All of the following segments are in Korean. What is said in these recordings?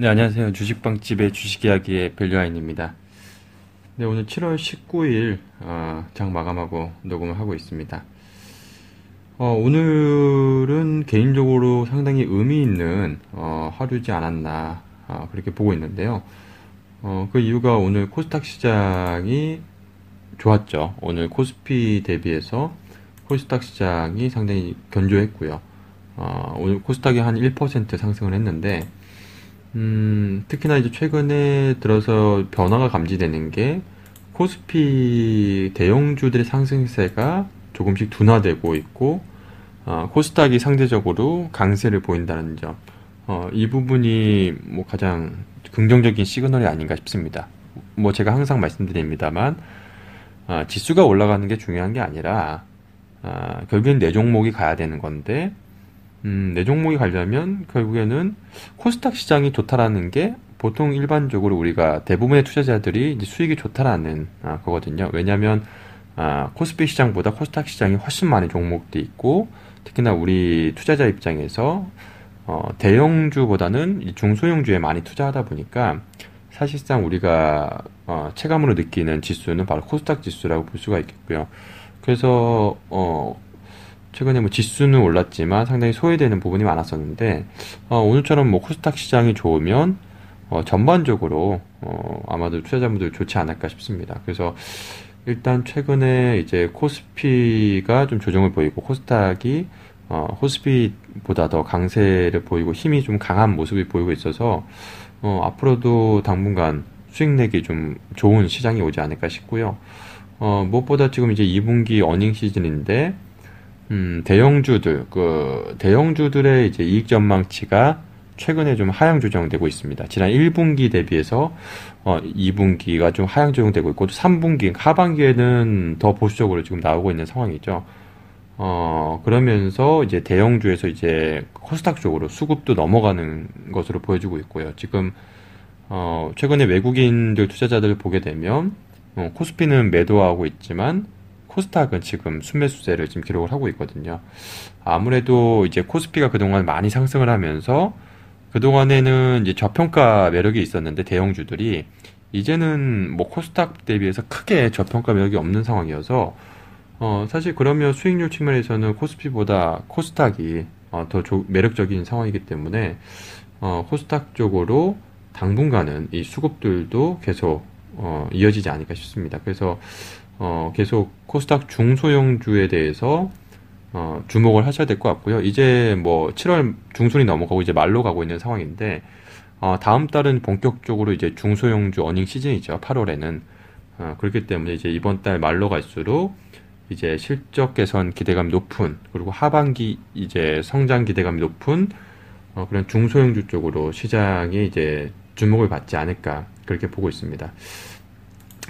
네, 안녕하세요. 주식방집의 주식이야기의 밸류아인입니다. 네, 오늘 7월 19일 어, 장 마감하고 녹음을 하고 있습니다. 어, 오늘은 개인적으로 상당히 의미 있는 어, 하루지 않았나 어, 그렇게 보고 있는데요. 어, 그 이유가 오늘 코스닥 시장이 좋았죠. 오늘 코스피 대비해서 코스닥 시장이 상당히 견조했고요. 어, 오늘 코스닥이 한 1% 상승을 했는데 음, 특히나 이제 최근에 들어서 변화가 감지되는 게 코스피 대형주들의 상승세가 조금씩 둔화되고 있고 어, 코스닥이 상대적으로 강세를 보인다는 점. 어, 이 부분이 뭐 가장 긍정적인 시그널이 아닌가 싶습니다. 뭐 제가 항상 말씀드립니다만 어, 지수가 올라가는 게 중요한 게 아니라 어, 결국엔 내 종목이 가야 되는 건데 음, 내 종목이 가려면 결국에는 코스닥 시장이 좋다라는 게 보통 일반적으로 우리가 대부분의 투자자들이 수익이 좋다라는 아, 거거든요. 왜냐하면 아, 코스피 시장보다 코스닥 시장이 훨씬 많은 종목도 있고 특히나 우리 투자자 입장에서 어, 대형주보다는 중소형주에 많이 투자하다 보니까 사실상 우리가 어, 체감으로 느끼는 지수는 바로 코스닥 지수라고 볼 수가 있겠고요. 그래서 어, 최근에 뭐 지수는 올랐지만 상당히 소외되는 부분이 많았었는데 어, 오늘처럼 뭐 코스닥 시장이 좋으면 어, 전반적으로 어, 아마도 투자자분들 좋지 않을까 싶습니다. 그래서 일단 최근에 이제 코스피가 좀 조정을 보이고 코스닥이 어, 코스피보다 더 강세를 보이고 힘이 좀 강한 모습이 보이고 있어서 어, 앞으로도 당분간 수익 내기 좀 좋은 시장이 오지 않을까 싶고요. 어, 무엇보다 지금 이제 2분기 어닝 시즌인데 음, 대형주들, 그, 대형주들의 이제 이익 전망치가 최근에 좀 하향 조정되고 있습니다. 지난 1분기 대비해서 어, 2분기가 좀 하향 조정되고 있고, 또 3분기, 하반기에는 더 보수적으로 지금 나오고 있는 상황이죠. 어, 그러면서 이제 대형주에서 이제 코스닥 쪽으로 수급도 넘어가는 것으로 보여주고 있고요. 지금, 어, 최근에 외국인들 투자자들 보게 되면, 어, 코스피는 매도하고 있지만, 코스닥은 지금 순매수세를 지금 기록을 하고 있거든요. 아무래도 이제 코스피가 그동안 많이 상승을 하면서 그동안에는 이제 저평가 매력이 있었는데 대형주들이 이제는 뭐 코스닥 대비해서 크게 저평가 매력이 없는 상황이어서 어 사실 그러면 수익률 측면에서는 코스피보다 코스닥이 어, 더 조, 매력적인 상황이기 때문에 어 코스닥 쪽으로 당분간은 이 수급들도 계속 어 이어지지 않을까 싶습니다. 그래서 어, 계속 코스닥 중소형주에 대해서 어, 주목을 하셔야 될 것 같고요. 이제 뭐 7월 중순이 넘어가고 이제 말로 가고 있는 상황인데 어, 다음 달은 본격적으로 이제 중소형주 어닝 시즌이죠. 8월에는 어, 그렇기 때문에 이제 이번 달 말로 갈수록 이제 실적 개선 기대감이 높은 그리고 하반기 이제 성장 기대감이 높은 어, 그런 중소형주 쪽으로 시장이 이제 주목을 받지 않을까 그렇게 보고 있습니다.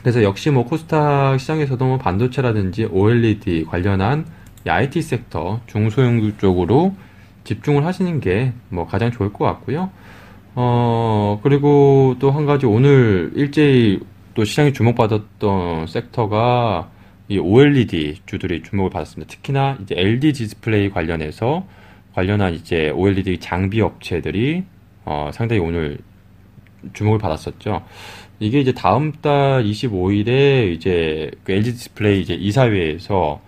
그래서 역시 뭐 코스닥 시장에서도 뭐 반도체라든지 OLED 관련한 IT 섹터 중소형주 쪽으로 집중을 하시는 게 뭐 가장 좋을 것 같고요. 어, 그리고 또 한 가지 오늘 일제히 또 시장이 주목받았던 섹터가 이 OLED 주들이 주목을 받았습니다. 특히나 이제 LG 디스플레이 관련해서 관련한 이제 OLED 장비 업체들이 어, 상당히 오늘 주목을 받았었죠. 이게 이제 다음 달 25일에 이제 그 LG 디스플레이 이제 이사회에서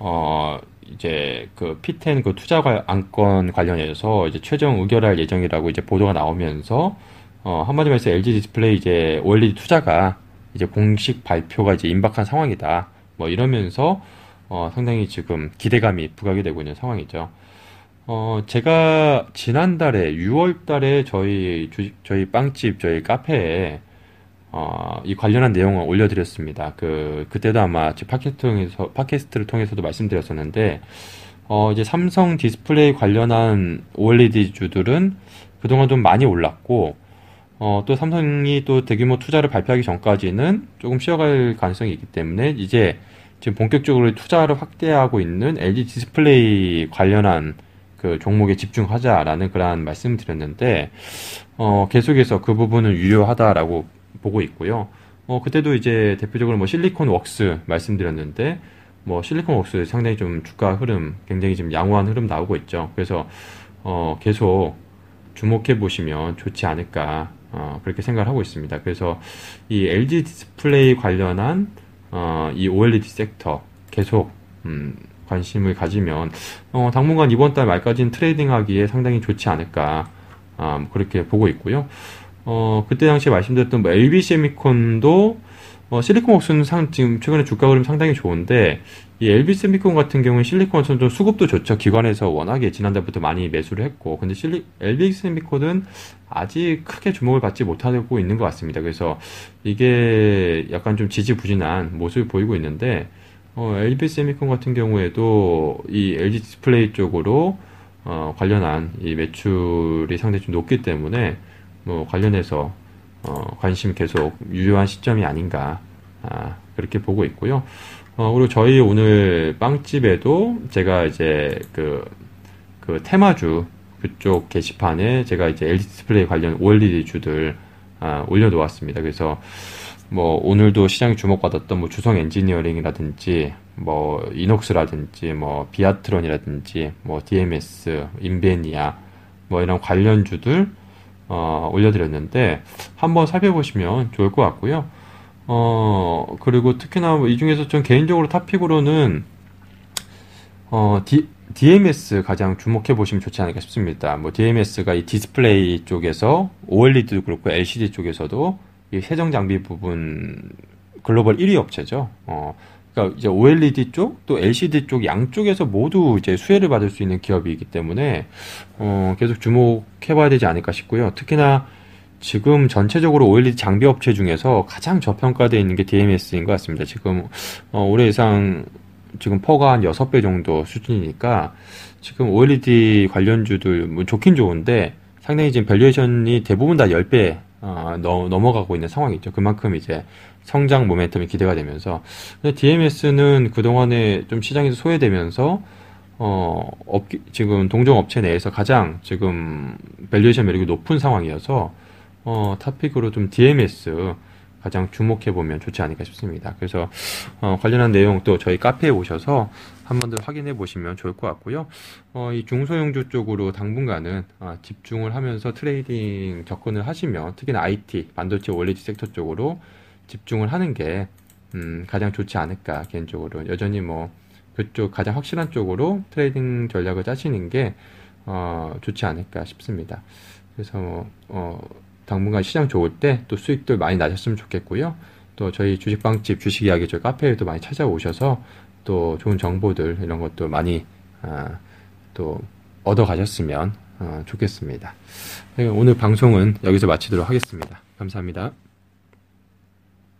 어 이제 그 P10 그 투자 안건 관련해서 이제 최종 의결할 예정이라고 이제 보도가 나오면서 어 한마디로 해서 LG 디스플레이 이제 OLED 투자가 이제 공식 발표가 이제 임박한 상황이다. 뭐 이러면서 어 상당히 지금 기대감이 부각이 되고 있는 상황이죠. 어, 제가 지난달에 6월 달에 저희 주식, 저희 빵집, 저희 카페에 어, 이 관련한 내용을 올려드렸습니다. 그, 그때도 아마 제 팟캐스트 통해서, 팟캐스트를 통해서도 말씀드렸었는데, 어, 이제 삼성 디스플레이 관련한 OLED 주들은 그동안 좀 많이 올랐고, 어, 또 삼성이 또 대규모 투자를 발표하기 전까지는 조금 쉬어갈 가능성이 있기 때문에 이제 지금 본격적으로 투자를 확대하고 있는 LG 디스플레이 관련한 그 종목에 집중하자라는 그러한 말씀을 드렸는데, 어, 계속해서 그 부분은 유효하다라고 보고 있고요. 어, 그때도 이제 대표적으로 뭐 실리콘 웍스 말씀드렸는데, 뭐 실리콘 웍스 상당히 좀 주가 흐름, 굉장히 지금 양호한 흐름 나오고 있죠. 그래서, 어, 계속 주목해 보시면 좋지 않을까 어, 그렇게 생각을 하고 있습니다. 그래서 이 LG 디스플레이 관련한 어, 이 OLED 섹터 계속 음, 관심을 가지면 어, 당분간 이번 달 말까지는 trading 하기에 상당히 좋지 않을까 아, 뭐 그렇게 보고 있고요. 어, 그때 당시에 말씀드렸던 뭐 LB 세미콘도 어, 실리콘웍스는 상, 지금 최근에 주가 흐름 상당히 좋은데 이 LB 세미콘 같은 경우는 실리콘웍스는 좀 수급도 좋죠. 기관에서 워낙에 지난달부터 많이 매수를 했고 근데 실리, LB 세미콘은 아직 크게 주목을 받지 못하고 있는 것 같습니다. 그래서 이게 약간 좀 지지부진한 모습을 보이고 있는데 어, LB 세미콘 같은 경우에도 이 LG 디스플레이 쪽으로 어, 관련한 이 매출이 상당히 좀 높기 때문에 뭐 관련해서 어, 관심 계속 유효한 시점이 아닌가 아, 그렇게 보고 있고요. 어, 그리고 저희 오늘 빵집에도 제가 이제 그, 그 테마주 그쪽 게시판에 제가 이제 LG 디스플레이 관련 OLED 주들 아, 올려놓았습니다. 그래서 뭐 오늘도 시장이 주목받았던 뭐 주성 엔지니어링이라든지 뭐 이녹스라든지 뭐 비아트론이라든지 뭐 DMS, 인베니아 뭐 이런 관련주들 어, 올려드렸는데 한번 살펴보시면 좋을 것 같고요. 어 그리고 특히나 이 중에서 좀 개인적으로 top pick으로는 어 D, DMS 가장 주목해 보시면 좋지 않을까 싶습니다. 뭐 DMS가 이 디스플레이 쪽에서 OLED도 그렇고 LCD 쪽에서도 이 세정 장비 부분 글로벌 1위 업체죠. 어, 그러니까 이제 OLED 쪽 또 LCD 쪽 양쪽에서 모두 이제 수혜를 받을 수 있는 기업이기 때문에 어, 계속 주목해봐야 되지 않을까 싶고요. 특히나 지금 전체적으로 OLED 장비 업체 중에서 가장 저평가되어 있는 게 DMS인 것 같습니다. 지금 어, 올해 예상 지금 PER가 한 6배 정도 수준이니까 지금 OLED 관련주들 뭐 좋긴 좋은데 상당히 지금 valuation이 대부분 다 10배 어, 넘어가고 있는 상황이죠. 그만큼 이제 성장 모멘텀이 기대가 되면서 DMS는 그동안에 좀 시장에서 소외되면서 어, 업, 지금 동종 업체 내에서 가장 지금 valuation 매력이 높은 상황이어서 어, top pick으로 좀 DMS 가장 주목해 보면 좋지 않을까 싶습니다. 그래서 어, 관련한 내용 또 저희 카페에 오셔서 한 번 더 확인해 보시면 좋을 것 같고요. 어, 이 중소형주 쪽으로 당분간은 어, 집중을 하면서 trading 접근을 하시면 특히나 IT, 반도체 OLED 섹터 쪽으로 집중을 하는 게 음, 가장 좋지 않을까 개인적으로 여전히 뭐 그쪽 가장 확실한 쪽으로 trading 전략을 짜시는 게 어, 좋지 않을까 싶습니다. 그래서 뭐, 어, 당분간 시장 좋을 때 또 수익들 많이 나셨으면 좋겠고요. 또 저희 주식방집 주식 이야기 저희 카페에도 많이 찾아오셔서 또 좋은 정보들 이런 것도 많이 아, 또 얻어 가셨으면 어, 좋겠습니다. 네, 오늘 방송은 여기서 마치도록 하겠습니다. 감사합니다.